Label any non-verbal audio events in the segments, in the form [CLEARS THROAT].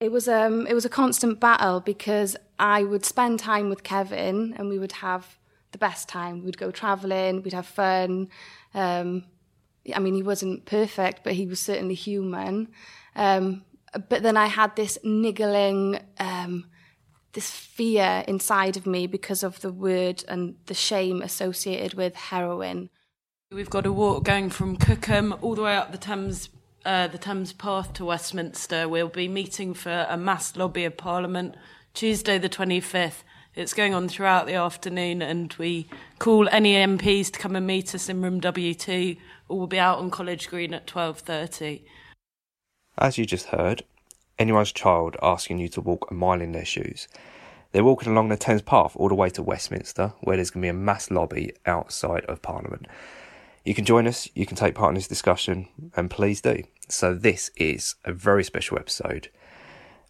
It was um it was a constant battle because I would spend time with Kevin and we would have the best time. We'd go traveling, we'd have fun. Um, I mean, he wasn't perfect, but he was certainly human. Um, but then I had this niggling, um, this fear inside of me because of the word and the shame associated with heroin. We've got a walk going from Cookham all the way up the Thames, uh, the Thames Path to Westminster. We'll be meeting for a mass lobby of Parliament Tuesday, the 25th. It's going on throughout the afternoon, and we call any MPs to come and meet us in room W2, or we'll be out on College Green at 12:30. As you just heard, anyone's child asking you to walk a mile in their shoes. They're walking along the Thames Path all the way to Westminster, where there's going to be a mass lobby outside of Parliament. You can join us, you can take part in this discussion, and please do. So, this is a very special episode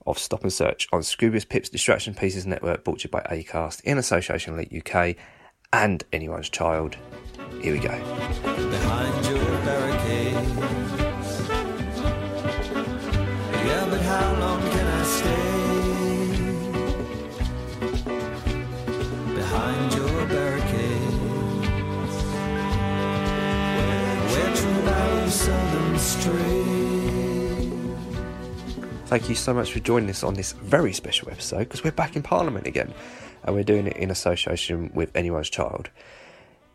of Stop and Search on Scroobius Pip's Distraction Pieces Network, brought to you by ACAST in association with Elite UK and Anyone's Child. Here we go. Thank you so much for joining us on this very special episode because we're back in Parliament again and we're doing it in association with Anyone's Child.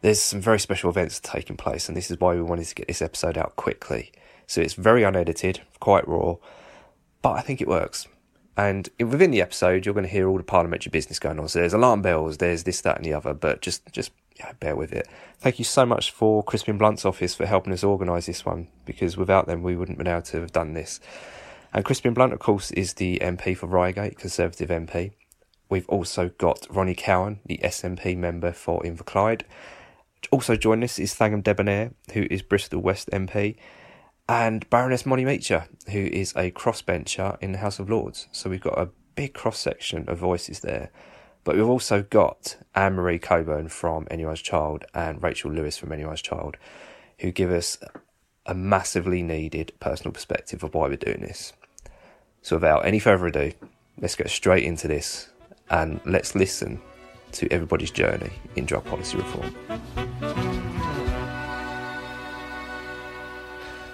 There's some very special events taking place, and this is why we wanted to get this episode out quickly. So it's very unedited, quite raw, but I think it works. And within the episode, you're going to hear all the parliamentary business going on. So there's alarm bells, there's this, that, and the other. But just, just yeah, bear with it. Thank you so much for Crispin Blunt's office for helping us organise this one, because without them, we wouldn't have been able to have done this. And Crispin Blunt, of course, is the MP for Reigate, Conservative MP. We've also got Ronnie Cowan, the SNP member for Inverclyde. Also joining us is Thangam Debbonaire, who is Bristol West MP, and Baroness Molly Meacher, who is a crossbencher in the House of Lords. So we've got a big cross section of voices there. But we've also got Anne Marie Cockburn from Anyone's Child and Rachel Lewis from Anyone's Child, who give us a massively needed personal perspective of why we're doing this. So without any further ado, let's get straight into this and let's listen to everybody's journey in drug policy reform.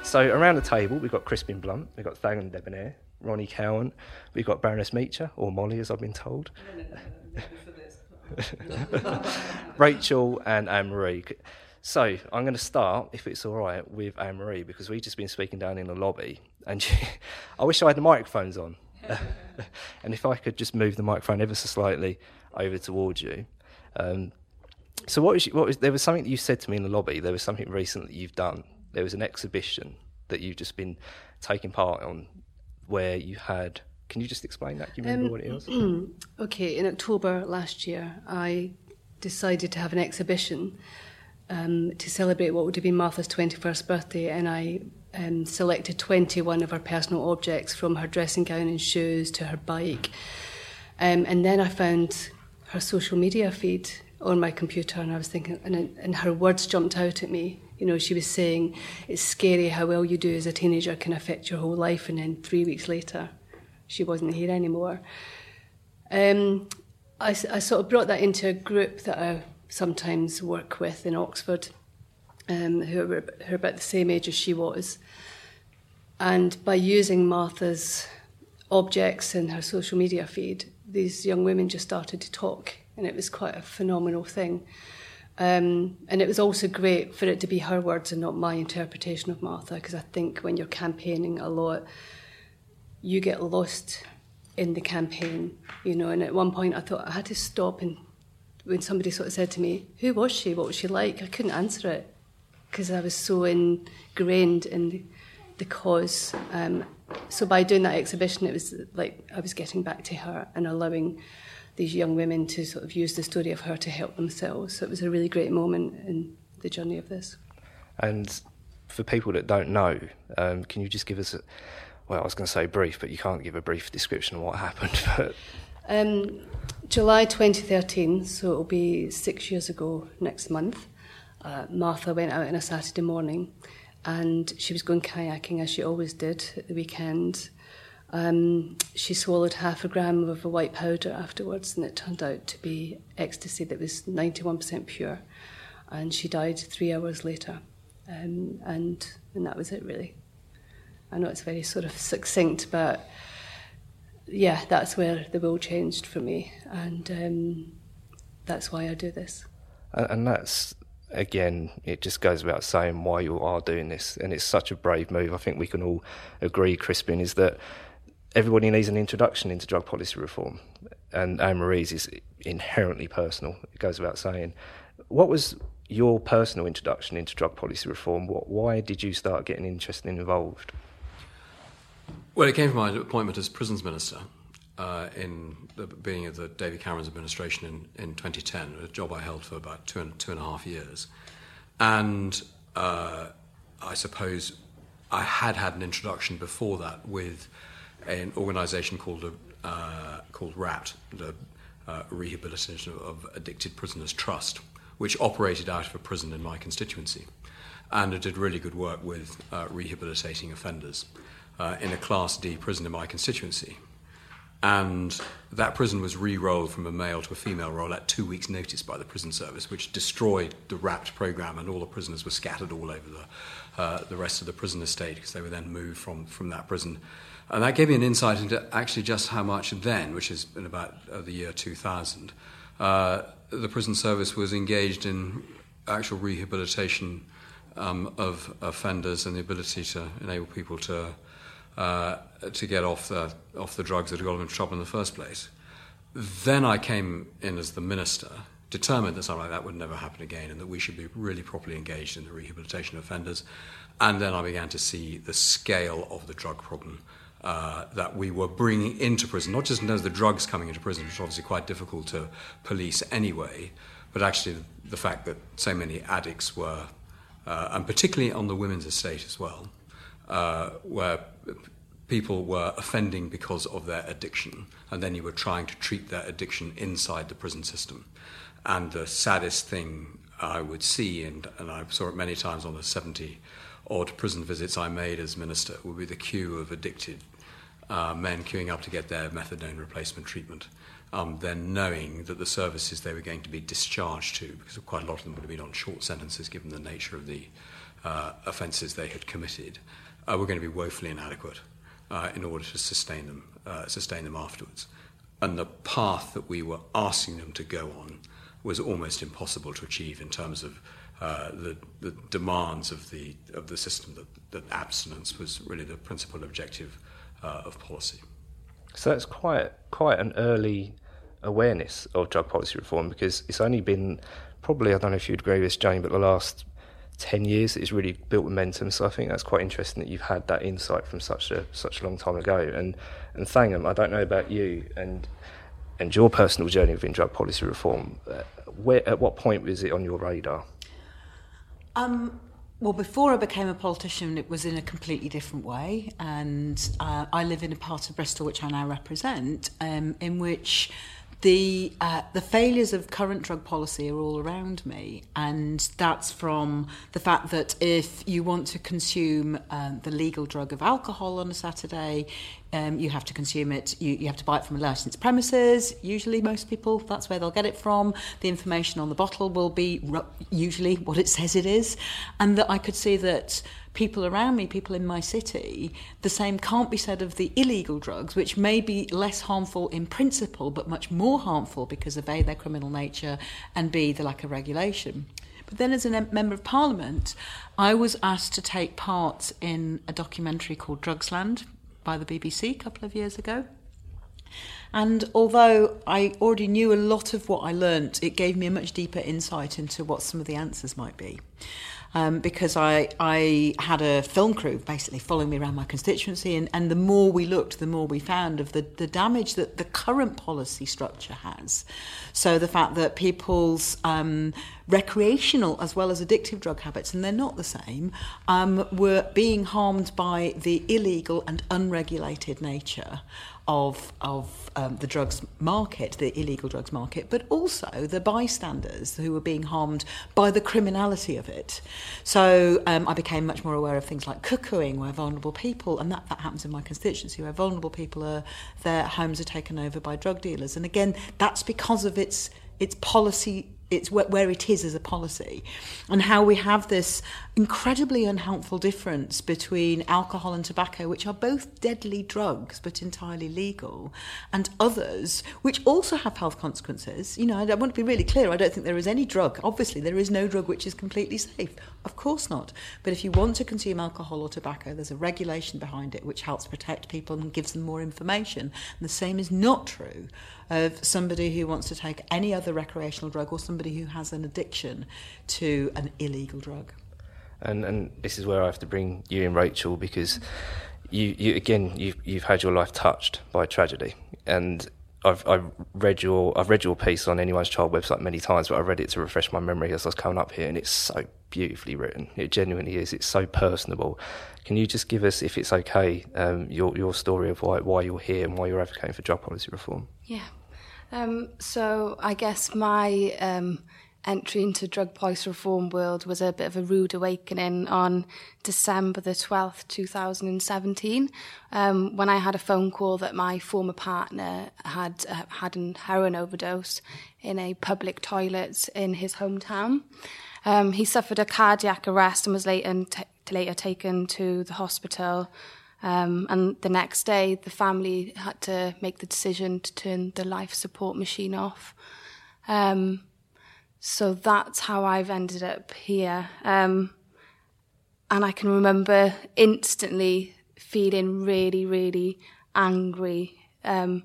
So around the table, we've got Crispin Blunt, we've got Thangam Debbonaire, Ronnie Cowan, we've got Baroness Meacher, or Molly as I've been told, [LAUGHS] Rachel and Anne Marie. So I'm going to start, if it's all right, with Anne Marie because we've just been speaking down in the lobby, and [LAUGHS] she, I wish I had the microphones on, [LAUGHS] and if I could just move the microphone ever so slightly over towards you. Um, so what was, you, what was there was something that you said to me in the lobby. There was something recent that you've done. There was an exhibition that you've just been taking part on, where you had. Can you just explain that? Do you remember Um, what it was? [CLEARS THROAT] Okay, in October last year, I decided to have an exhibition um, to celebrate what would have been Martha's 21st birthday, and I um, selected 21 of her personal objects from her dressing gown and shoes to her bike. Um, and then I found her social media feed on my computer, and I was thinking, and, and her words jumped out at me. You know, she was saying, It's scary how well you do as a teenager can affect your whole life, and then three weeks later, she wasn't here anymore. Um, I, I sort of brought that into a group that I sometimes work with in Oxford, um, who, are, who are about the same age as she was. And by using Martha's objects in her social media feed, these young women just started to talk, and it was quite a phenomenal thing. Um, and it was also great for it to be her words and not my interpretation of Martha, because I think when you're campaigning a lot, you get lost in the campaign, you know. And at one point, I thought I had to stop and when somebody sort of said to me, "Who was she? What was she like?" I couldn't answer it because I was so ingrained in the, cause. Um, so by doing that exhibition, it was like I was getting back to her and allowing these young women to sort of use the story of her to help themselves. So it was a really great moment in the journey of this. And for people that don't know, um, can you just give us a well, I was going to say brief, but you can't give a brief description of what happened. [LAUGHS] But Um, July 2013, so it'll be six years ago next month, uh, Martha went out on a Saturday morning and she was going kayaking as she always did at the weekend. Um, she swallowed half a gram of a white powder afterwards and it turned out to be ecstasy that was 91% pure. And she died three hours later. Um, and, and that was it, really. I know it's very sort of succinct, but yeah, that's where the will changed for me, and um, that's why I do this. and, and that's again, it just goes without saying why you are doing this, and it's such a brave move. I think we can all agree, Crispin, is that everybody needs an introduction into drug policy reform, and Anne Marie's is inherently personal. It goes without saying. What was your personal introduction into drug policy reform? What, why did you start getting interested and involved? Well, it came from my appointment as prisons minister uh, in the beginning of the David Cameron's administration in, in 2010, a job I held for about two and, two and a half years. And uh, I suppose I had had an introduction before that with an organisation called, uh, called RAPT, the uh, Rehabilitation of Addicted Prisoners Trust, which operated out of a prison in my constituency. And it did really good work with uh, rehabilitating offenders uh, in a Class D prison in my constituency. And that prison was re rolled from a male to a female role at two weeks' notice by the prison service, which destroyed the RAPT program, and all the prisoners were scattered all over the, uh, the rest of the prison estate because they were then moved from, from that prison. And that gave me an insight into actually just how much then, which is in about uh, the year 2000, uh, the prison service was engaged in actual rehabilitation um, of offenders and the ability to enable people to uh, to get off the off the drugs that had got them into trouble in the first place. Then I came in as the minister, determined that something like that would never happen again, and that we should be really properly engaged in the rehabilitation of offenders. And then I began to see the scale of the drug problem. Uh, that we were bringing into prison, not just in terms of the drugs coming into prison, which is obviously quite difficult to police anyway, but actually the, fact that so many addicts were, uh, and particularly on the women's estate as well, uh, where people were offending because of their addiction, and then you were trying to treat their addiction inside the prison system. And the saddest thing I would see, and, and I saw it many times on the 70 odd prison visits I made as minister, would be the queue of addicted uh, men queuing up to get their methadone replacement treatment. Um, then knowing that the services they were going to be discharged to, because quite a lot of them would have been on short sentences given the nature of the uh, offences they had committed, uh, were going to be woefully inadequate uh, in order to sustain them, uh, sustain them afterwards. And the path that we were asking them to go on was almost impossible to achieve in terms of uh, the, the demands of the, of the system, that, that abstinence was really the principal objective uh, of policy. So that's quite quite an early awareness of drug policy reform because it's only been probably I don't know if you'd agree with this, Jane, but the last ten years it's really built momentum. So I think that's quite interesting that you've had that insight from such a such a long time ago. And and Thangam, I don't know about you and and your personal journey within drug policy reform. Uh, where at what point was it on your radar? Um, well, before I became a politician, it was in a completely different way. And uh, I live in a part of Bristol, which I now represent, um, in which the uh, the failures of current drug policy are all around me, and that's from the fact that if you want to consume um, the legal drug of alcohol on a Saturday, um, you have to consume it. You, you have to buy it from a licensed premises. Usually, most people that's where they'll get it from. The information on the bottle will be usually what it says it is, and that I could see that people around me, people in my city, the same can't be said of the illegal drugs, which may be less harmful in principle, but much more harmful because of A, their criminal nature, and B, the lack of regulation. But then, as a member of parliament, I was asked to take part in a documentary called Drugsland by the BBC a couple of years ago. And although I already knew a lot of what I learnt, it gave me a much deeper insight into what some of the answers might be. Um, because I, I had a film crew basically following me around my constituency, and, and the more we looked, the more we found of the, the damage that the current policy structure has. So the fact that people's um, recreational as well as addictive drug habits, and they're not the same, um, were being harmed by the illegal and unregulated nature of of um, the drugs market, the illegal drugs market, but also the bystanders who were being harmed by the criminality of it. So um, I became much more aware of things like cuckooing, where vulnerable people, and that, that happens in my constituency, where vulnerable people are their homes are taken over by drug dealers, and again that's because of its its policy it's where it is as a policy. And how we have this incredibly unhelpful difference between alcohol and tobacco which are both deadly drugs but entirely legal and others which also have health consequences. You know I want to be really clear I don't think there is any drug. Obviously there is no drug which is completely safe. Of course not. But if you want to consume alcohol or tobacco there's a regulation behind it which helps protect people and gives them more information. And the same is not true of somebody who wants to take any other recreational drug or somebody who has an addiction to an illegal drug. And and this is where I have to bring you in, Rachel, because you, you again you've you've had your life touched by tragedy, and I've I've read your I've read your piece on anyone's child website many times, but I read it to refresh my memory as I was coming up here, and it's so beautifully written. It genuinely is. It's so personable. Can you just give us, if it's okay, um, your your story of why why you're here and why you're advocating for drug policy reform? Yeah. Um, so I guess my um, entry into drug policy reform world was a bit of a rude awakening on December the 12th, 2017, um, when I had a phone call that my former partner had uh, had a heroin overdose in a public toilet in his hometown. Um, he suffered a cardiac arrest and was later, t- later taken to the hospital. Um, and the next day, the family had to make the decision to turn the life support machine off. Um, so that's how I've ended up here. Um, and I can remember instantly feeling really, really angry. Um,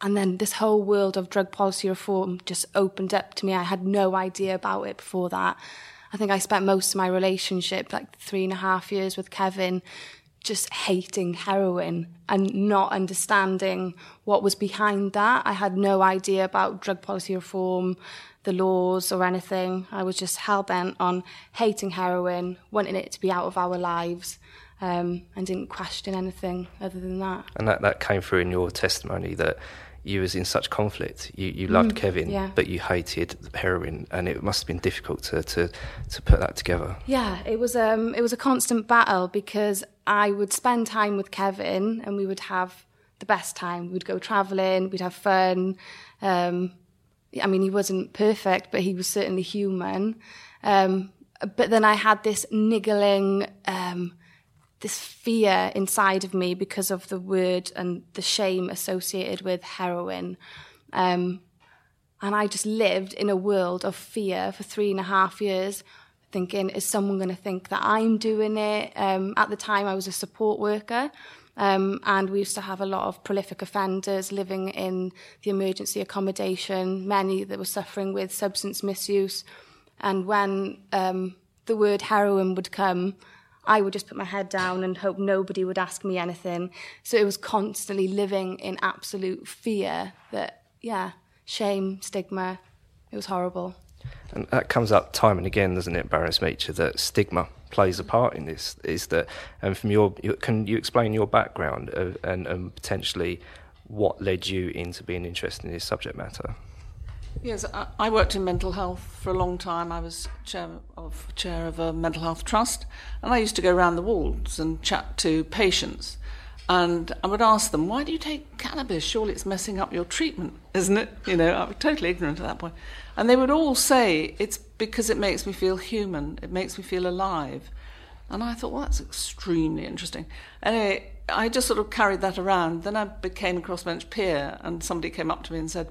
and then this whole world of drug policy reform just opened up to me. I had no idea about it before that. I think I spent most of my relationship, like three and a half years with Kevin, just hating heroin and not understanding what was behind that. I had no idea about drug policy reform, the laws, or anything. I was just hell bent on hating heroin, wanting it to be out of our lives, um, and didn't question anything other than that. And that, that came through in your testimony that you was in such conflict. You you loved Mm, Kevin, yeah. but you hated heroin, and it must have been difficult to, to, to put that together. Yeah, it was um it was a constant battle because I would spend time with Kevin and we would have the best time. We'd go traveling, we'd have fun. Um I mean he wasn't perfect, but he was certainly human. Um but then I had this niggling um this fear inside of me because of the word and the shame associated with heroin. Um and I just lived in a world of fear for three and a half years, thinking, is someone going to think that I'm doing it? Um, at the time, I was a support worker. Um, and we used to have a lot of prolific offenders living in the emergency accommodation, many that were suffering with substance misuse. And when um, the word heroin would come, I would just put my head down and hope nobody would ask me anything. So it was constantly living in absolute fear that, yeah, shame, stigma. It was horrible. And that comes up time and again, doesn't it, Baroness Meacher, that stigma plays a part in this. Is that, and from your, can you explain your background and, and potentially what led you into being interested in this subject matter? Yes, I, worked in mental health for a long time. I was chair of chair of a mental health trust, and I used to go around the wards and chat to patients. And I would ask them, "Why do you take cannabis? Surely it's messing up your treatment, isn't it?" You know, I was totally ignorant at that point. And they would all say, "It's because it makes me feel human. It makes me feel alive." And I thought, well, that's extremely interesting. Anyway, I just sort of carried that around. Then I became a crossbench peer, and somebody came up to me and said,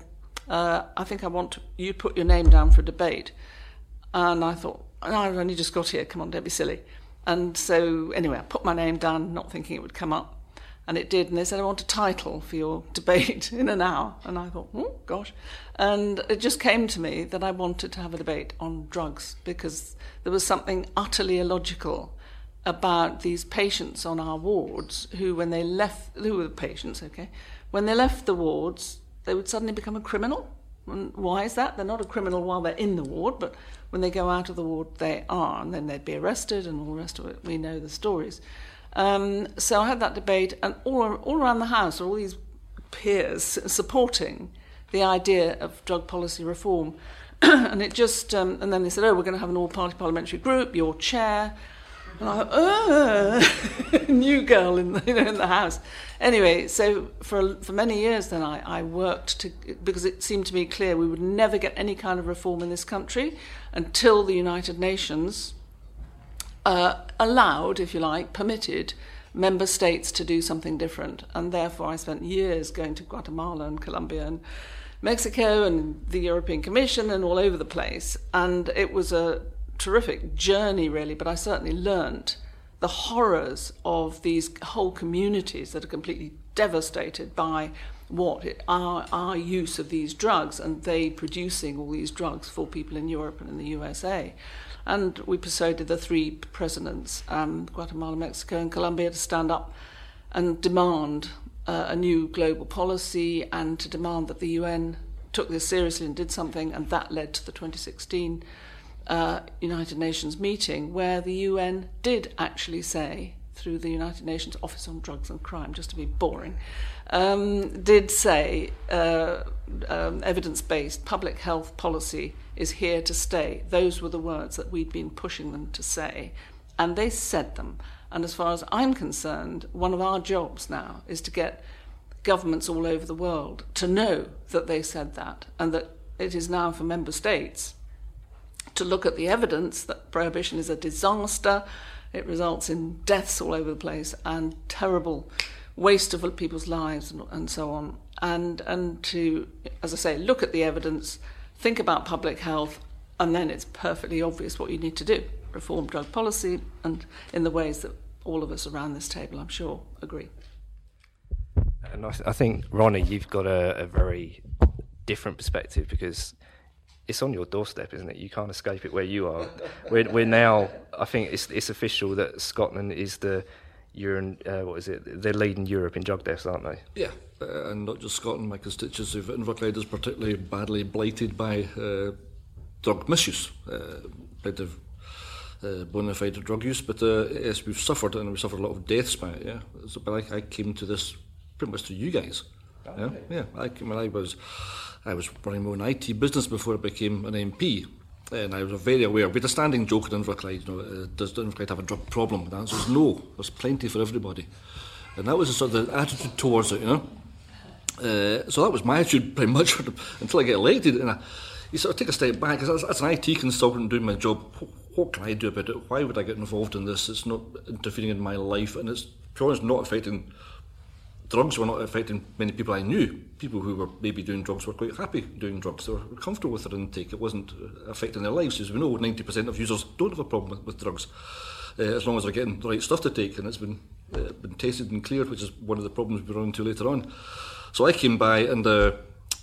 uh, I think I want to, you put your name down for a debate. And I thought, no, I've only just got here, come on, don't be silly. And so, anyway, I put my name down, not thinking it would come up. And it did. And they said, I want a title for your [LAUGHS] debate in an hour. And I thought, oh, gosh. And it just came to me that I wanted to have a debate on drugs because there was something utterly illogical about these patients on our wards who, when they left, who were the patients, okay, when they left the wards, they would suddenly become a criminal. And why is that? They're not a criminal while they're in the ward, but when they go out of the ward, they are, and then they'd be arrested and all the rest of it. We know the stories. Um, so I had that debate, and all, all around the house are all these peers supporting the idea of drug policy reform. [CLEARS THROAT] and it just, um, and then they said, oh, we're going to have an all-party parliamentary group, your chair. And I thought, [LAUGHS] new girl in the, you know, in the house. Anyway, so for, for many years then I, I worked to, because it seemed to me clear we would never get any kind of reform in this country until the United Nations uh, allowed, if you like, permitted member states to do something different. And therefore I spent years going to Guatemala and Colombia and Mexico and the European Commission and all over the place. And it was a terrific journey, really, but I certainly learnt the horrors of these whole communities that are completely devastated by what our, our use of these drugs and they producing all these drugs for people in Europe and in the USA. And we persuaded the three presidents, um, Guatemala, Mexico, and Colombia, to stand up and demand uh, a new global policy and to demand that the UN took this seriously and did something, and that led to the 2016 uh, United Nations meeting where the UN did actually say, through the United Nations Office on Drugs and Crime, just to be boring, um, did say uh, um, evidence based public health policy is here to stay. Those were the words that we'd been pushing them to say, and they said them. And as far as I'm concerned, one of our jobs now is to get governments all over the world to know that they said that and that it is now for member states to look at the evidence that prohibition is a disaster. It results in deaths all over the place and terrible waste of people's lives and, and so on. And, and to, as I say, look at the evidence, think about public health, and then it's perfectly obvious what you need to do reform drug policy and in the ways that all of us around this table, I'm sure, agree. And I, th- I think, Ronnie, you've got a, a very different perspective because it's on your doorstep, isn't it? You can't escape it where you are. we're, we're now, I think it's, it's official that Scotland is the urine, uh, what is it? They're leading Europe in drug deaths, aren't they? Yeah, uh, and not just Scotland. My constituency of Inverclyde is particularly badly blighted by uh, drug misuse, uh, bit of uh, bona fide drug use. But uh, yes, we've suffered, and we've suffered a lot of deaths by it. Yeah, so, but I, I came to this pretty much through you guys. Yeah, yeah. I, when I was, I was running my own IT business before I became an MP, and I was very aware. We had a standing joke in Inverclyde, you know, uh, does Inverclyde have a drug problem? The answer is no. There's plenty for everybody, and that was the sort of the attitude towards it, you know. Uh, so that was my attitude [LAUGHS] pretty much until I get elected, and I, you sort of take a step back. Because as, as an IT consultant doing my job, what can I do about it? Why would I get involved in this? It's not interfering in my life, and it's probably not affecting drugs were not affecting many people I knew. People who were maybe doing drugs were quite happy doing drugs. They were comfortable with their intake. It wasn't uh, affecting their lives. As we know, 90% of users don't have a problem with, with drugs, uh, as long as they're getting the right stuff to take. And it's been uh, been tested and cleared, which is one of the problems we'll run into later on. So I came by and uh,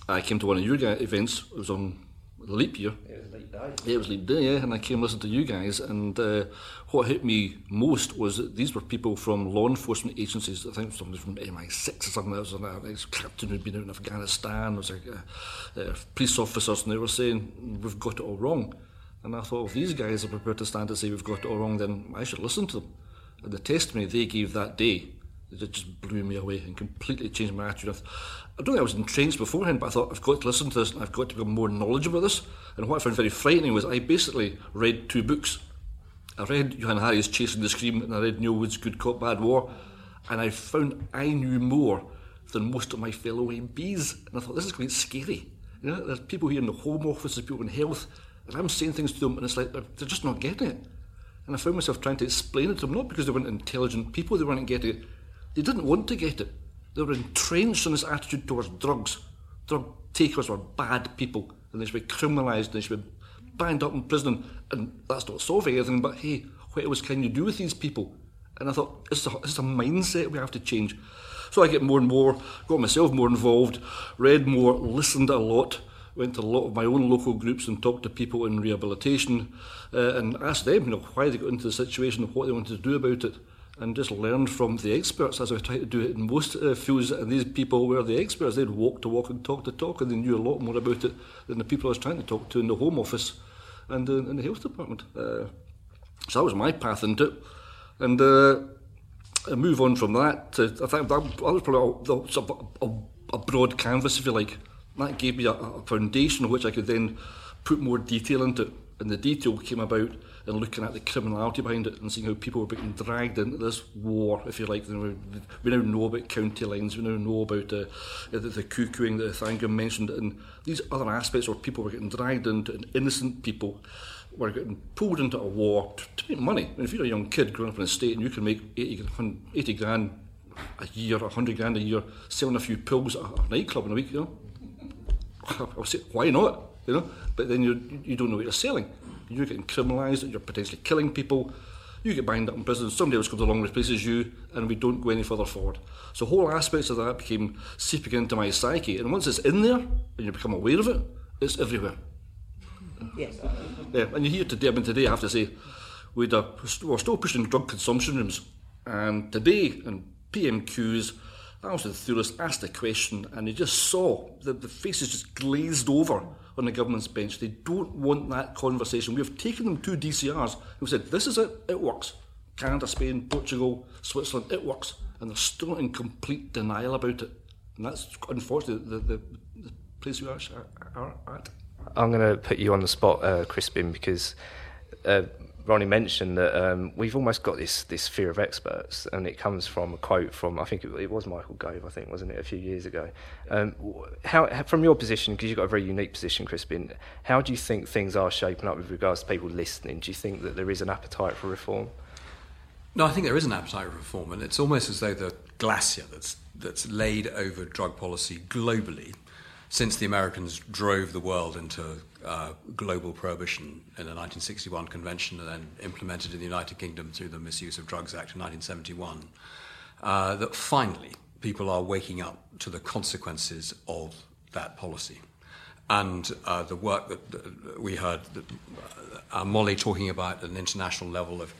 I came to one of your events. It was on leap year. It was leap day. Yeah, it was leap day, yeah. And I came listen to you guys. And uh, what hit me most was that these were people from law enforcement agencies. I think somebody from MI6 or something. There was an ex captain who'd been out in Afghanistan. There was a, uh, police officers, and they were saying, We've got it all wrong. And I thought, if these guys are prepared to stand and say we've got it all wrong, then I should listen to them. And the testimony they gave that day, it just blew me away and completely changed my attitude. I don't think I was entrenched beforehand, but I thought I've got to listen to this and I've got to become more knowledgeable about this. And what I found very frightening was I basically read two books. I read Johann Hari's Chasing the Scream and I read Neil Wood's Good Cop, Bad War. And I found I knew more than most of my fellow MPs. And I thought, this is quite scary. You know, there's people here in the Home Office, there's people in health, and I'm saying things to them and it's like they're, they're just not getting it. And I found myself trying to explain it to them, not because they weren't intelligent people, they weren't getting it. They didn't want to get it. They were entrenched in this attitude towards drugs. Drug takers were bad people, and they should be criminalised, and they should be banged up in prison. And that's not solving anything, but hey, what else can you do with these people? And I thought, it's a, it's a mindset we have to change. So I get more and more, got myself more involved, read more, listened a lot, went to a lot of my own local groups and talked to people in rehabilitation uh, and asked them, you know, why they got into the situation and what they wanted to do about it. And just learned from the experts, as I try to do it in most uh, fields. And these people were the experts. They'd walk to walk and talk to talk, and they knew a lot more about it than the people I was trying to talk to in the Home Office and uh, in the Health Department. Uh, so that was my path into it. And uh, I move on from that. To, I think that, was probably a, a, a, broad canvas, if you like. That gave me a, a foundation on which I could then put more detail into. And the detail came about in looking at the criminality behind it and seeing how people were being dragged into this war, if you like. We now know about county lines, we now know about uh, the, the cuckooing that Thangam mentioned, and these other aspects where people were getting dragged into, and innocent people were getting pulled into a war to, to make money. And if you're a young kid growing up in a state and you can make 80, 80 grand a year, 100 grand a year, selling a few pills at a nightclub in a week, you know, [LAUGHS] I'll say, why not? You know, but then you you don't know what you're selling. You're getting criminalised. You're potentially killing people. You get banged up in prison. Somebody else comes along and replaces you, and we don't go any further forward. So whole aspects of that became seeping into my psyche, and once it's in there and you become aware of it, it's everywhere. Yes. Yeah, and you hear today. I mean, today I have to say, we'd, uh, we're still pushing drug consumption rooms, and today in PMQs I was enthusiast, asked a question, and you just saw the, the faces just glazed over on the government's bench. They don't want that conversation. We have taken them to DCRs who said, This is it, it works. Canada, Spain, Portugal, Switzerland, it works. And they're still in complete denial about it. And that's unfortunately the, the, the place we are, are, at. I'm going to put you on the spot, uh, Crispin, because uh, Ronnie mentioned that um, we've almost got this this fear of experts, and it comes from a quote from I think it, it was Michael Gove, I think, wasn't it, a few years ago. Um, how, from your position, because you've got a very unique position, Crispin, how do you think things are shaping up with regards to people listening? Do you think that there is an appetite for reform? No, I think there is an appetite for reform, and it's almost as though the glacier that's that's laid over drug policy globally since the Americans drove the world into uh, global prohibition in the 1961 convention and then implemented in the United Kingdom through the Misuse of Drugs Act of 1971, uh, that finally people are waking up to the consequences of that policy. And uh, the work that, that we heard that, uh, Molly talking about at an international level of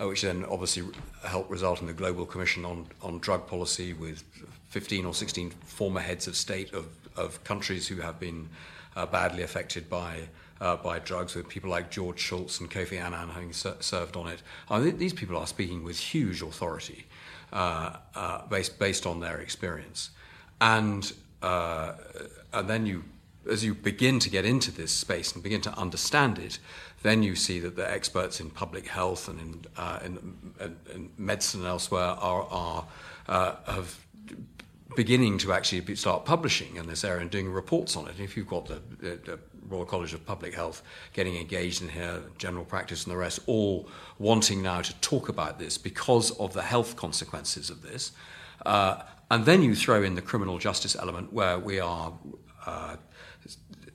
uh, which then obviously helped result in the Global Commission on, on Drug Policy with 15 or 16 former heads of state of, of countries who have been badly affected by uh, by drugs, with people like George Shultz and Kofi Annan having ser- served on it. I mean, these people are speaking with huge authority uh, uh based based on their experience, and uh, and then you. As you begin to get into this space and begin to understand it, then you see that the experts in public health and in, uh, in, in, in medicine and elsewhere are, are have beginning to actually start publishing in this area and doing reports on it. If you've got the, the, the, Royal College of Public Health getting engaged in here, general practice and the rest, all wanting now to talk about this because of the health consequences of this. Uh, and then you throw in the criminal justice element where we are uh,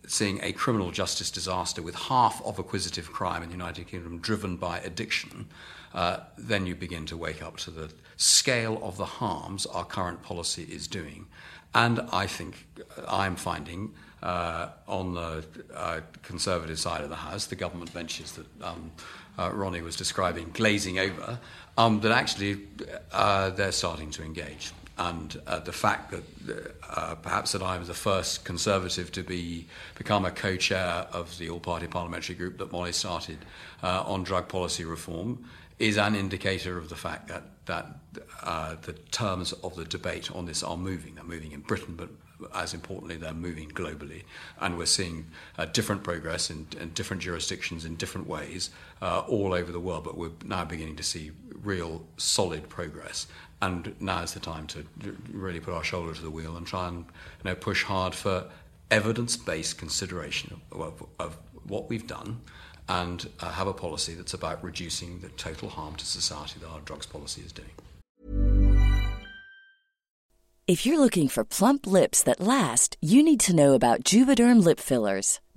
seeing a criminal justice disaster with half of acquisitive crime in the United Kingdom driven by addiction. Uh, then you begin to wake up to the scale of the harms our current policy is doing. And I think uh, I'm finding uh, on the uh, Conservative side of the House, the government benches that um, uh, Ronnie was describing glazing over, um, that actually uh, they're starting to engage. And uh, the fact that perhaps that I'm the first Conservative to be become a co-chair of the all-party parliamentary group that Molly started on drug policy reform is an indicator of the fact that, that uh, the terms of the debate on this are moving. They're moving in Britain, but as importantly, they're moving globally. And we're seeing uh, different progress in, in, different jurisdictions in different ways uh, all over the world, but we're now beginning to see real solid progress. And now is the time to really put our shoulder to the wheel and try and you know, push hard for evidence based consideration of, of, of what we've done and uh, have a policy that's about reducing the total harm to society that our drugs policy is doing. If you're looking for plump lips that last, you need to know about Juvederm lip fillers.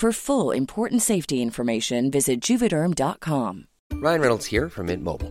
For full important safety information, visit juvederm.com. Ryan Reynolds here from Mint Mobile.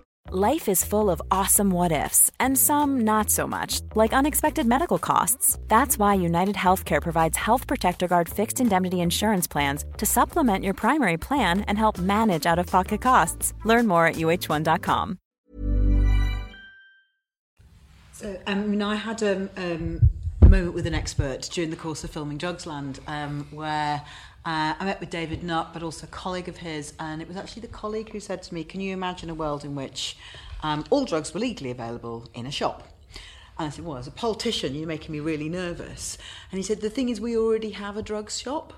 Life is full of awesome what ifs, and some not so much, like unexpected medical costs. That's why United Healthcare provides Health Protector Guard fixed indemnity insurance plans to supplement your primary plan and help manage out of pocket costs. Learn more at uh1.com. So, um, I mean, I had a um, moment with an expert during the course of filming Drugsland um, where uh, I met with David Nutt, but also a colleague of his, and it was actually the colleague who said to me, Can you imagine a world in which um, all drugs were legally available in a shop? And I said, Well, as a politician, you're making me really nervous. And he said, The thing is, we already have a drug shop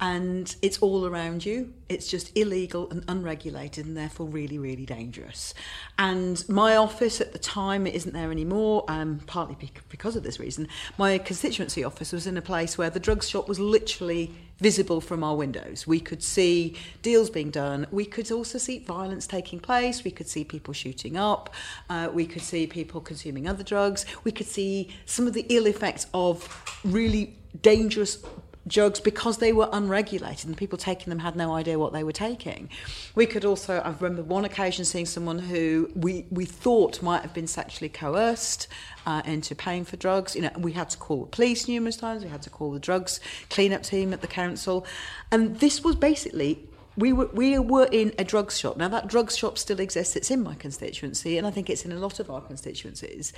and it's all around you. It's just illegal and unregulated and therefore really, really dangerous. And my office at the time, it isn't there anymore, um, partly because of this reason. My constituency office was in a place where the drug shop was literally visible from our windows. We could see deals being done. We could also see violence taking place. We could see people shooting up. Uh, we could see people consuming other drugs. We could see some of the ill effects of really dangerous drugs because they were unregulated and people taking them had no idea what they were taking. We could also, I remember one occasion seeing someone who we, we thought might have been sexually coerced uh, into paying for drugs. You know, we had to call the police numerous times, we had to call the drugs cleanup team at the council. And this was basically we were, we were in a drug shop. Now, that drug shop still exists. It's in my constituency, and I think it's in a lot of our constituencies.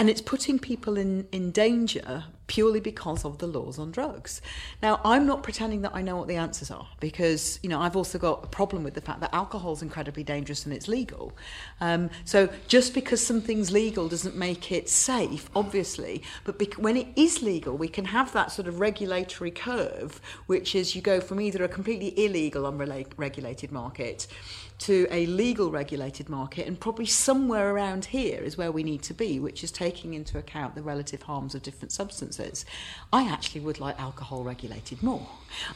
And it's putting people in, in danger purely because of the laws on drugs. Now, I'm not pretending that I know what the answers are because, you know, I've also got a problem with the fact that alcohol is incredibly dangerous and it's legal. Um, so just because something's legal doesn't make it safe, obviously. But bec- when it is legal, we can have that sort of regulatory curve, which is you go from either a completely illegal, unregulated market to a legal regulated market and probably somewhere around here is where we need to be which is taking into account the relative harms of different substances. I actually would like alcohol regulated more.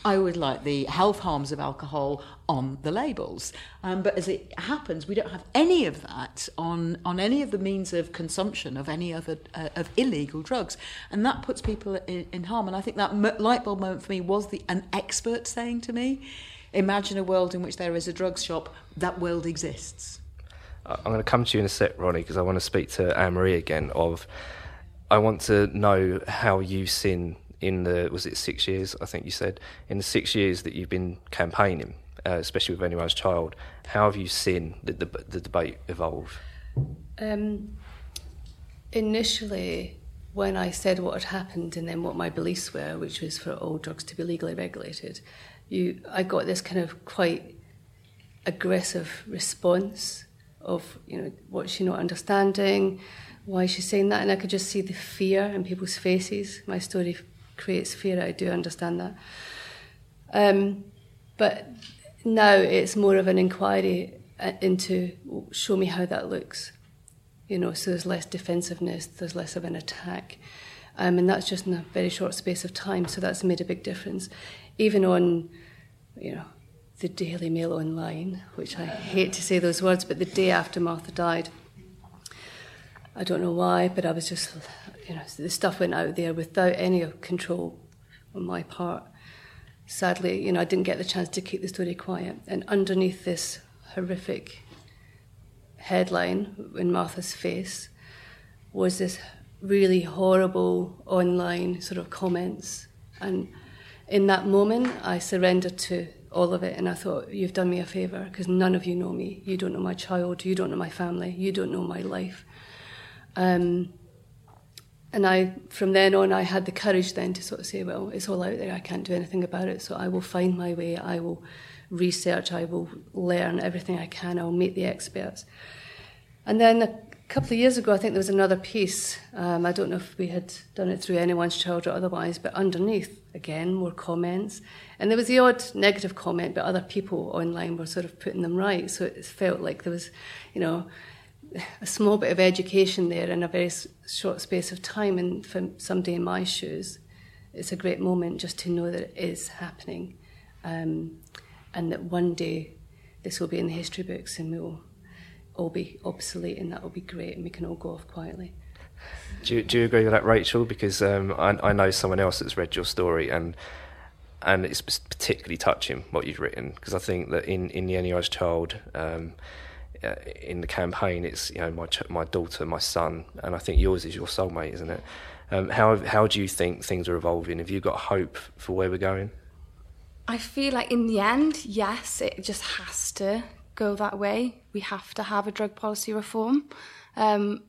I would like the health harms of alcohol on the labels. Um, but as it happens we don't have any of that on on any of the means of consumption of any other uh, of illegal drugs. And that puts people in, in harm. And i think that light bulb moment for me was the an expert saying to me imagine a world in which there is a drug shop, that world exists. I'm going to come to you in a sec, Ronnie, because I want to speak to Anne Marie again. Of, I want to know how you've seen in the was it six years? I think you said in the six years that you've been campaigning, uh, especially with anyone's child. How have you seen the, the, the debate evolve? Um, initially, when I said what had happened and then what my beliefs were, which was for all drugs to be legally regulated, you I got this kind of quite aggressive response of you know what's she not understanding, why is she saying that, and I could just see the fear in people's faces. My story creates fear. I do understand that, um, but now it's more of an inquiry. uh, into show me how that looks. You know, so there's less defensiveness, there's less of an attack. Um, and that's just in a very short space of time, so that's made a big difference. Even on, you know, the Daily Mail online, which I hate to say those words, but the day after Martha died, I don't know why, but I was just, you know, the stuff went out there without any control on my part. Sadly, you know, I didn't get the chance to keep the story quiet. And underneath this horrific headline in Martha's face was this really horrible online sort of comments. And in that moment, I surrendered to all of it and I thought, you've done me a favour because none of you know me. You don't know my child, you don't know my family, you don't know my life. Um, and I, from then on, I had the courage then to sort of say, well, it's all out there. I can't do anything about it. So I will find my way. I will research. I will learn everything I can. I'll meet the experts. And then a couple of years ago, I think there was another piece. Um, I don't know if we had done it through anyone's child or otherwise, but underneath, again, more comments. And there was the odd negative comment, but other people online were sort of putting them right. So it felt like there was, you know, a small bit of education there in a very short space of time. And for somebody in my shoes, it's a great moment just to know that it is happening. Um, and that one day this will be in the history books and we will all be obsolete and that will be great and we can all go off quietly. Do you, do you agree with that, Rachel? Because um, I, I know someone else that's read your story and and it's particularly touching what you've written because I think that in, in the Anyone's Child, um, uh, in the campaign, it's you know my ch- my daughter, my son, and I think yours is your soulmate, isn't it? Um, how how do you think things are evolving? Have you got hope for where we're going? I feel like in the end, yes, it just has to go that way. We have to have a drug policy reform. Um,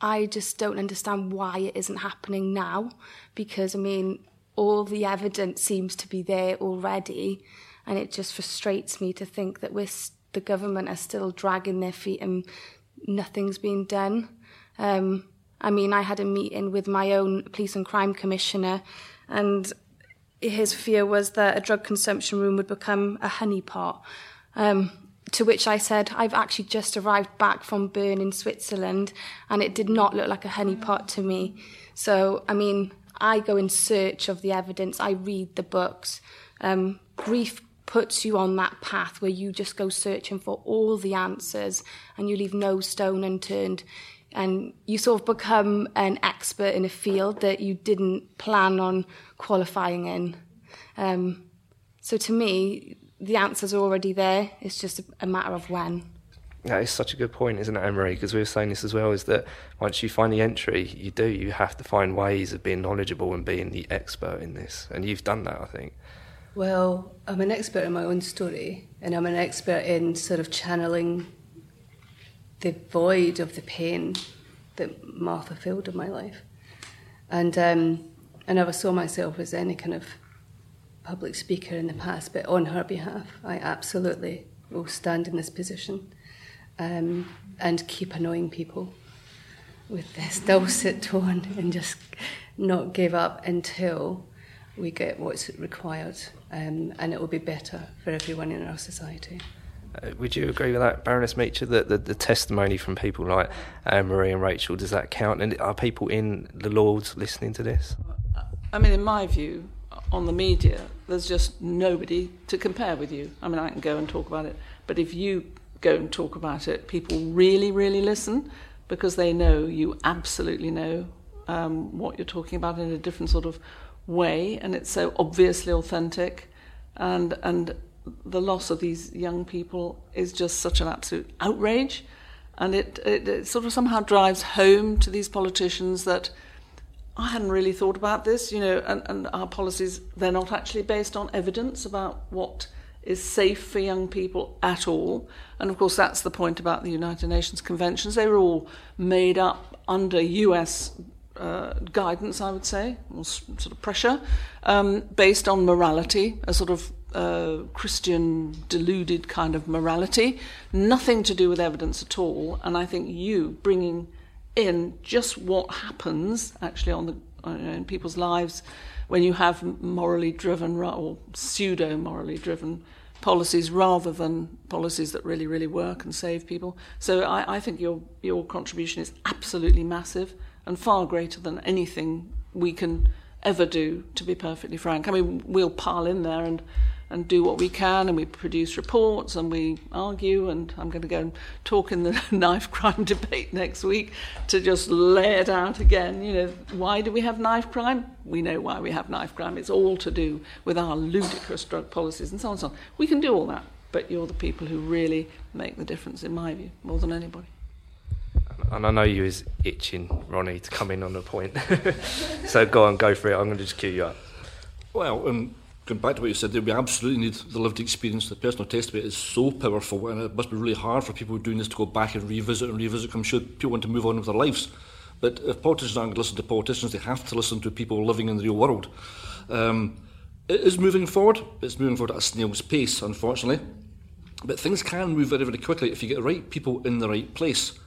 I just don't understand why it isn't happening now because, I mean, all the evidence seems to be there already, and it just frustrates me to think that we're the government are still dragging their feet and nothing's being done. Um, I mean, I had a meeting with my own police and crime commissioner, and his fear was that a drug consumption room would become a honeypot. Um, to which I said, I've actually just arrived back from Bern in Switzerland, and it did not look like a honeypot to me. So, I mean, I go in search of the evidence, I read the books. Um, grief puts you on that path where you just go searching for all the answers and you leave no stone unturned and you sort of become an expert in a field that you didn't plan on qualifying in. Um, so to me, the answers are already there. It's just a, a matter of when. That is such a good point, isn't it, Anne-Marie? Because we were saying this as well, is that once you find the entry, you do, you have to find ways of being knowledgeable and being the expert in this. And you've done that, I think. Well, I'm an expert in my own story, and I'm an expert in sort of channeling the void of the pain that Martha filled in my life. And um, I never saw myself as any kind of public speaker in the past, but on her behalf, I absolutely will stand in this position um, and keep annoying people with this dulcet tone and just not give up until we get what's required, um, and it will be better for everyone in our society. Uh, would you agree with that, Baroness Meacher, that the, the testimony from people like uh, Marie and Rachel, does that count? And are people in the Lords listening to this? I mean, in my view, on the media, there's just nobody to compare with you. I mean, I can go and talk about it, but if you go and talk about it, people really, really listen because they know you absolutely know um, what you're talking about in a different sort of way, and it's so obviously authentic, and and the loss of these young people is just such an absolute outrage, and it, it, it sort of somehow drives home to these politicians that. I hadn't really thought about this, you know, and, and our policies, they're not actually based on evidence about what is safe for young people at all. And of course, that's the point about the United Nations conventions. They were all made up under US uh, guidance, I would say, or sort of pressure, um, based on morality, a sort of uh, Christian deluded kind of morality, nothing to do with evidence at all. And I think you bringing in just what happens actually on the in people's lives when you have morally driven or pseudo morally driven policies rather than policies that really, really work and save people. So I, I think your your contribution is absolutely massive and far greater than anything we can ever do. To be perfectly frank, I mean we'll pile in there and and do what we can and we produce reports and we argue and I'm going to go and talk in the [LAUGHS] knife crime debate next week to just lay it out again you know why do we have knife crime we know why we have knife crime it's all to do with our ludicrous drug policies and so on and so on we can do all that but you're the people who really make the difference in my view more than anybody and I know you is itching, Ronnie, to come in on a point. [LAUGHS] so go on, go for it. I'm going to just cue you up. Well, um, going back to what you said, we absolutely need the lived experience. The personal testimony is so powerful, and it must be really hard for people doing this to go back and revisit and revisit. I'm sure people want to move on with their lives. But if politicians aren't going to listen to politicians, they have to listen to people living in the real world. Um, it is moving forward. It's moving forward at a snail's pace, unfortunately. But things can move very, very quickly if you get the right people in the right place.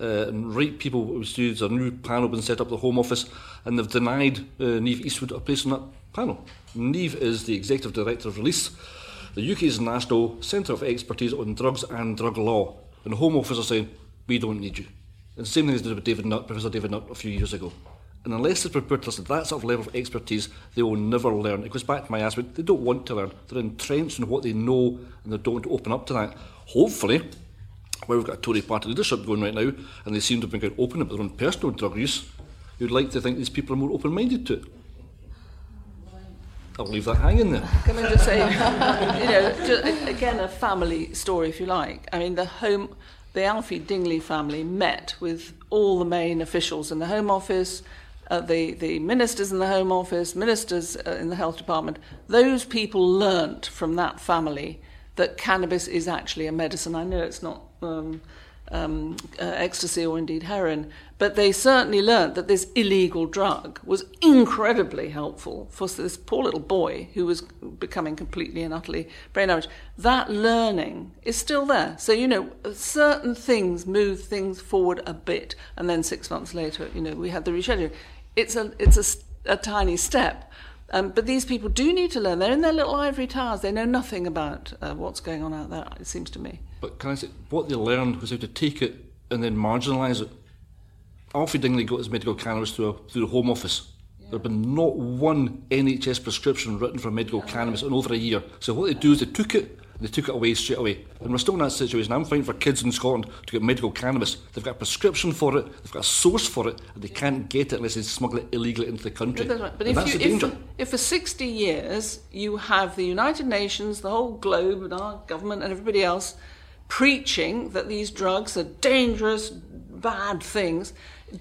Uh, and right people, there's a new panel been set up, the Home Office, and they've denied uh, Niamh Eastwood a place on that panel. Niamh is the Executive Director of Release, the UK's National Centre of Expertise on Drugs and Drug Law. And the Home Office are saying, we don't need you. And the same thing as did with David Nutt, Professor David Nutt, a few years ago. And unless they're prepared to listen to that sort of level of expertise, they will never learn. It goes back to my aspect, they don't want to learn. They're entrenched in what they know and they don't open up to that. Hopefully, where we've got a Tory party leadership going right now, and they seem to be quite open about their own personal drug use, you'd like to think these people are more open-minded to it. I'll leave that hanging there. Can I just say, you know, just, again, a family story, if you like. I mean, the home, the Alfie Dingley family met with all the main officials in the Home Office, uh, the, the ministers in the Home Office, ministers uh, in the Health Department. Those people learnt from that family that cannabis is actually a medicine. I know it's not um, um, uh, ecstasy or indeed heroin, but they certainly learnt that this illegal drug was incredibly helpful for this poor little boy who was becoming completely and utterly brain damaged. That learning is still there. So, you know, certain things move things forward a bit, and then six months later, you know, we had the rescheduling. It's a, it's a, a tiny step. Um, but these people do need to learn. They're in their little ivory towers. They know nothing about uh, what's going on out there, it seems to me. But can I say, what they learned was how to take it and then marginalise it. Alfie Dingley got his medical cannabis through, a, through the Home Office. There had been not one NHS prescription written for medical cannabis in over a year. So what they do is they took it they took it away straight away. And we're still in that situation. I'm fighting for kids in Scotland to get medical cannabis. They've got a prescription for it, they've got a source for it, and they can't get it unless they smuggle it illegally into the country. right. But if, you, if, if for 60 years you have the United Nations, the whole globe, and our government and everybody else preaching that these drugs are dangerous, bad things,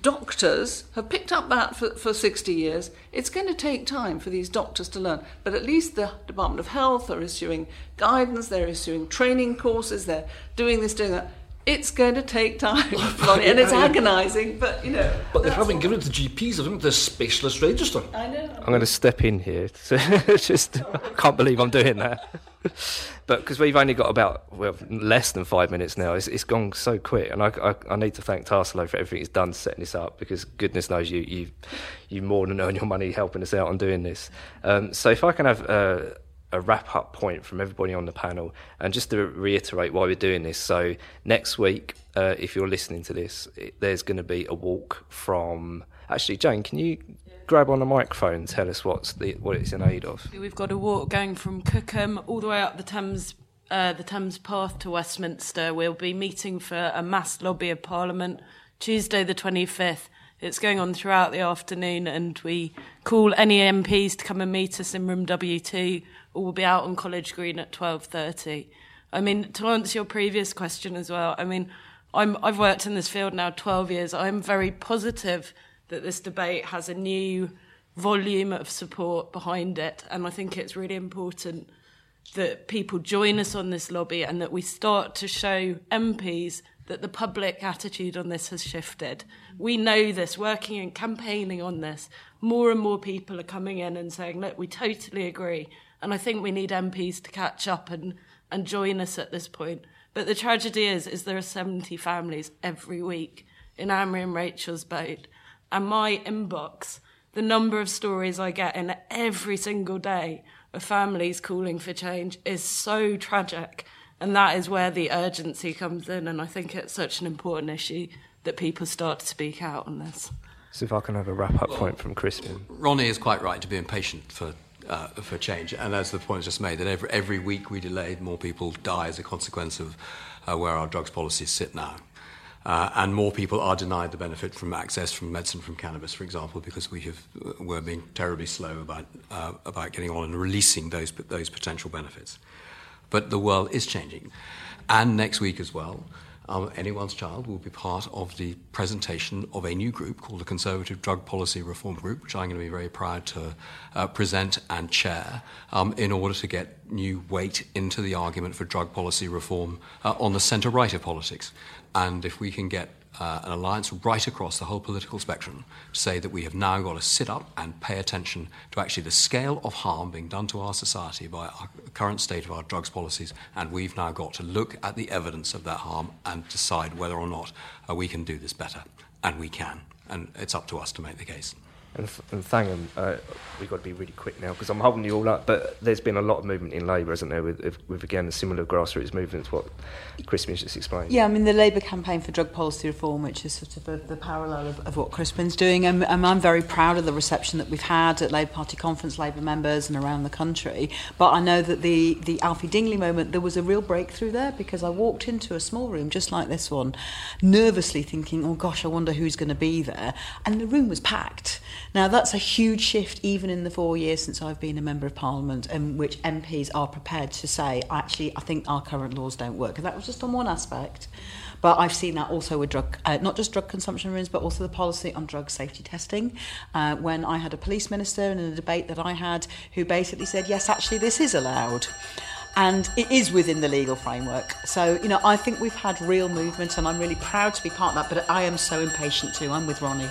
doctors have picked up that for, for 60 years. It's going to take time for these doctors to learn. But at least the Department of Health are issuing guidance, they're issuing training courses, they're doing this, doing that. It's going to take time, Lonnie, [LAUGHS] and it's agonising, but you know. But they haven't given it to GPs, they haven't the specialist register. I know. I'm going to step in here. [LAUGHS] So just, I can't believe I'm doing that. [LAUGHS] but because we've only got about well less than five minutes now, it's, it's gone so quick, and I, I, I need to thank Tarsilo for everything he's done setting this up because goodness knows you you you more than earn your money helping us out on doing this. Um, so if I can have a, a wrap up point from everybody on the panel, and just to reiterate why we're doing this. So next week, uh, if you're listening to this, it, there's going to be a walk from. Actually, Jane, can you grab on the microphone and tell us what's the, what it's in aid of? We've got a walk going from Cookham all the way up the Thames, uh, the Thames Path to Westminster. We'll be meeting for a mass lobby of Parliament Tuesday the 25th. It's going on throughout the afternoon, and we call any MPs to come and meet us in room W2, or we'll be out on College Green at 12:30. I mean, to answer your previous question as well, I mean, I'm, I've worked in this field now 12 years. I'm very positive that this debate has a new volume of support behind it. And I think it's really important that people join us on this lobby and that we start to show MPs that the public attitude on this has shifted. We know this, working and campaigning on this. More and more people are coming in and saying, look, we totally agree. And I think we need MPs to catch up and, and join us at this point. But the tragedy is, is there are 70 families every week in Anne-Marie and Rachel's boat and my inbox, the number of stories I get in every single day of families calling for change is so tragic. And that is where the urgency comes in. And I think it's such an important issue that people start to speak out on this. So if I can have a wrap up point from Crispin. Ronnie is quite right to be impatient for uh, for change, and as the point was just made, that every every week we delay, more people die as a consequence of uh, where our drugs policies sit now. Uh, and more people are denied the benefit from access from medicine from cannabis, for example, because we have uh, we're being terribly slow about uh, about getting on and releasing those those potential benefits. But the world is changing, and next week as well, um, anyone's child will be part of the presentation of a new group called the Conservative Drug Policy Reform Group, which I'm going to be very proud to uh, present and chair um, in order to get new weight into the argument for drug policy reform uh, on the centre right of politics. And if we can get uh, an alliance right across the whole political spectrum to say that we have now got to sit up and pay attention to actually the scale of harm being done to our society by our current state of our drugs policies, and we've now got to look at the evidence of that harm and decide whether or not uh, we can do this better. And we can, and it's up to us to make the case. And, and Thangam, uh, we've got to be really quick now because I'm holding you all up. But there's been a lot of movement in Labour, hasn't there, with, with again a similar grassroots movement to what Crispin just explained. Yeah, I mean the Labour campaign for drug policy reform, which is sort of the, the parallel of, of what Crispin's doing, and, and I'm very proud of the reception that we've had at Labour Party conference, Labour members, and around the country. But I know that the the Alfie Dingley moment, there was a real breakthrough there because I walked into a small room just like this one, nervously thinking, oh gosh, I wonder who's going to be there, and the room was packed. Now, that's a huge shift, even in the four years since I've been a Member of Parliament, in which MPs are prepared to say, actually, I think our current laws don't work. And that was just on one aspect. But I've seen that also with drug, uh, not just drug consumption rooms, but also the policy on drug safety testing. Uh, when I had a police minister in a debate that I had who basically said, yes, actually, this is allowed and it is within the legal framework. So, you know, I think we've had real movement and I'm really proud to be part of that, but I am so impatient too. I'm with Ronnie.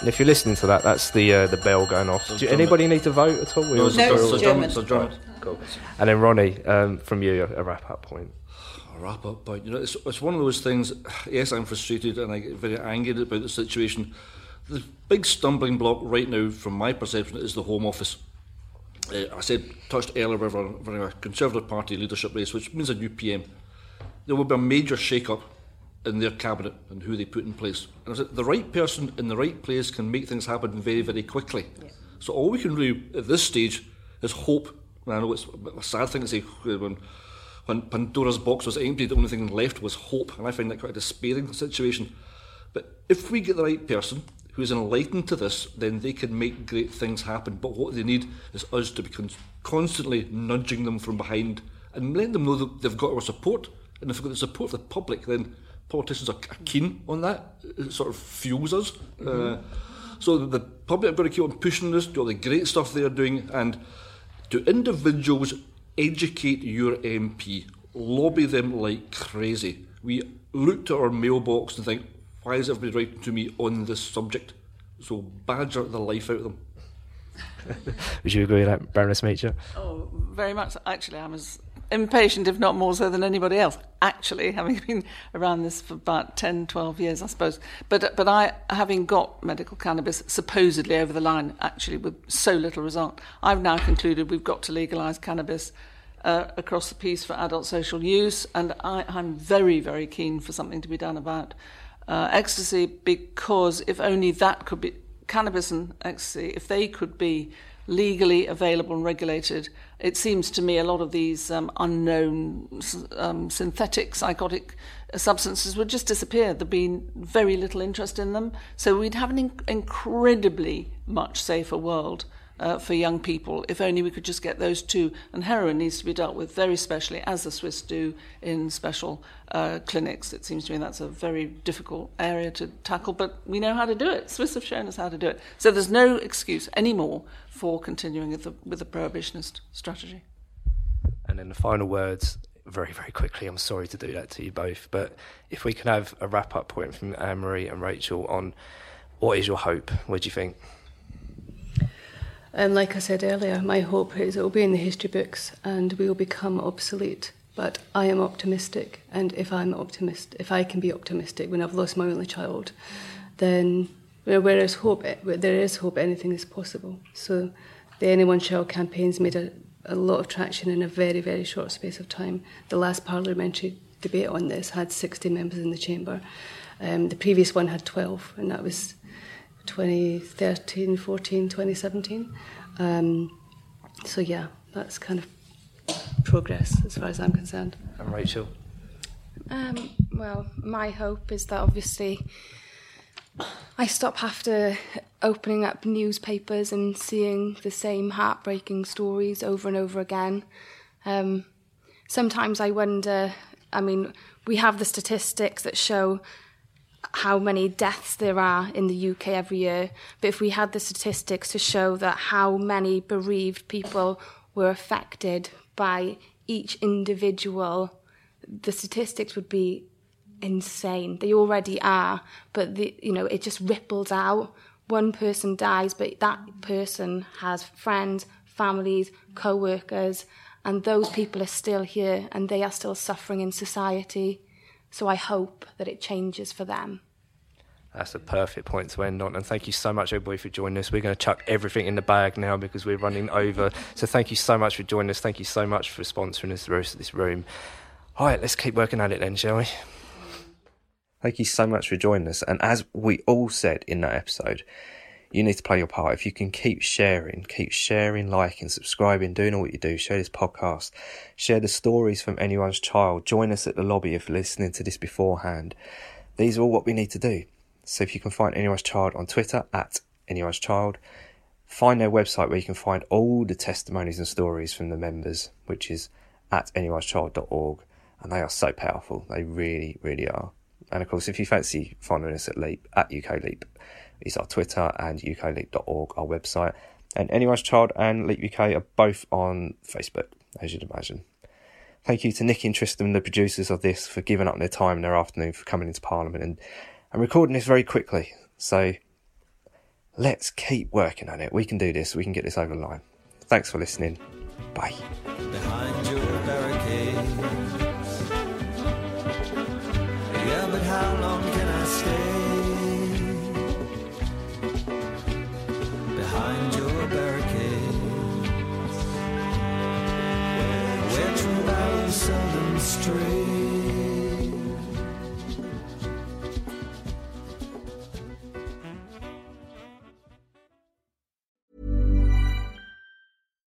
And if you're listening to that, that's the uh, the bell going off. Do anybody need to vote at all? No, it's, No, a, it's it's a German. German. It's a German. Cool. And then Ronnie, um, from you, a wrap up point. A wrap up point. You know, it's, it's one of those things. Yes, I'm frustrated and I get very angry about the situation. The big stumbling block right now, from my perception, is the Home Office. Uh, I said touched earlier with a, with a Conservative Party leadership race, which means a new PM. There will be a major shake-up in their cabinet and who they put in place. And I said the right person in the right place can make things happen very, very quickly. So all we can do at this stage is hope. And I know it's a sad thing to say uh, when when Pandora's box was empty, the only thing left was hope, and I find that quite a despairing situation. But if we get the right person who is enlightened to this, then they can make great things happen. But what they need is us to be con- constantly nudging them from behind and letting them know that they've got our support. And if they've got the support of the public, then politicians are, are keen on that. It sort of fuels us. Uh, so the public are going to keep on pushing this, do all the great stuff they're doing, and do individuals, educate your MP, lobby them like crazy. We look to our mailbox and think, why is everybody writing to me on this subject? So badger the life out of them. Would you agree with that, Baroness Meacher? Oh, very much. Actually, I'm as impatient, if not more so, than anybody else. Actually, having been around this for about 10, 12 years, I suppose. But but I, having got medical cannabis supposedly over the line, actually with so little result, I've now concluded we've got to legalise cannabis. Uh, across the piece for adult social use, and I, I'm very, very keen for something to be done about uh, ecstasy because if only that could be cannabis and ecstasy, if they could be legally available and regulated, it seems to me a lot of these um, unknown um, synthetic psychotic substances would just disappear. There'd be very little interest in them. So we'd have an in- incredibly much safer world. Uh, for young people, if only we could just get those two. And heroin needs to be dealt with very specially, as the Swiss do in special uh, clinics. It seems to me that's a very difficult area to tackle, but we know how to do it. Swiss have shown us how to do it. So there's no excuse anymore for continuing with the, with the prohibitionist strategy. And then the final words, very, very quickly. I'm sorry to do that to you both, but if we can have a wrap up point from Anne Marie and Rachel on what is your hope? What do you think? And like I said earlier, my hope is it will be in the history books and we will become obsolete. But I am optimistic, and if I'm optimist, if I can be optimistic when I've lost my only child, then you know, where is hope? Where there is hope, anything is possible. So the Anyone Child campaign's made a, a lot of traction in a very, very short space of time. The last parliamentary debate on this had 60 members in the chamber. Um, the previous one had 12, and that was 2013, 14, 2017. Um, so, yeah, that's kind of progress as far as I'm concerned. And Rachel? Um, well, my hope is that obviously I stop after opening up newspapers and seeing the same heartbreaking stories over and over again. Um, sometimes I wonder, I mean, we have the statistics that show how many deaths there are in the UK every year, but if we had the statistics to show that how many bereaved people were affected by each individual, the statistics would be insane. They already are, but the, you know it just ripples out. One person dies, but that person has friends, families, co-workers, and those people are still here and they are still suffering in society. So I hope that it changes for them. That's a perfect point to end on. And thank you so much, everybody, for joining us. We're going to chuck everything in the bag now because we're running over. So thank you so much for joining us. Thank you so much for sponsoring us the rest of this room. All right, let's keep working at it then, shall we? Thank you so much for joining us. And as we all said in that episode, you need to play your part. If you can keep sharing, keep sharing, liking, subscribing, doing all what you do, share this podcast, share the stories from anyone's child, join us at the lobby if you're listening to this beforehand. These are all what we need to do. So if you can find anyone's child on Twitter at anyone's child, find their website where you can find all the testimonies and stories from the members, which is at anyone'schild.org. And they are so powerful. They really, really are. And of course, if you fancy following us at Leap, at UK Leap, is our Twitter and ukleap.org, our website. And Anyone's Child and Leap UK are both on Facebook, as you'd imagine. Thank you to Nick and Tristan, the producers of this, for giving up their time and their afternoon for coming into Parliament and, and recording this very quickly. So let's keep working on it. We can do this. We can get this over the line. Thanks for listening. Bye.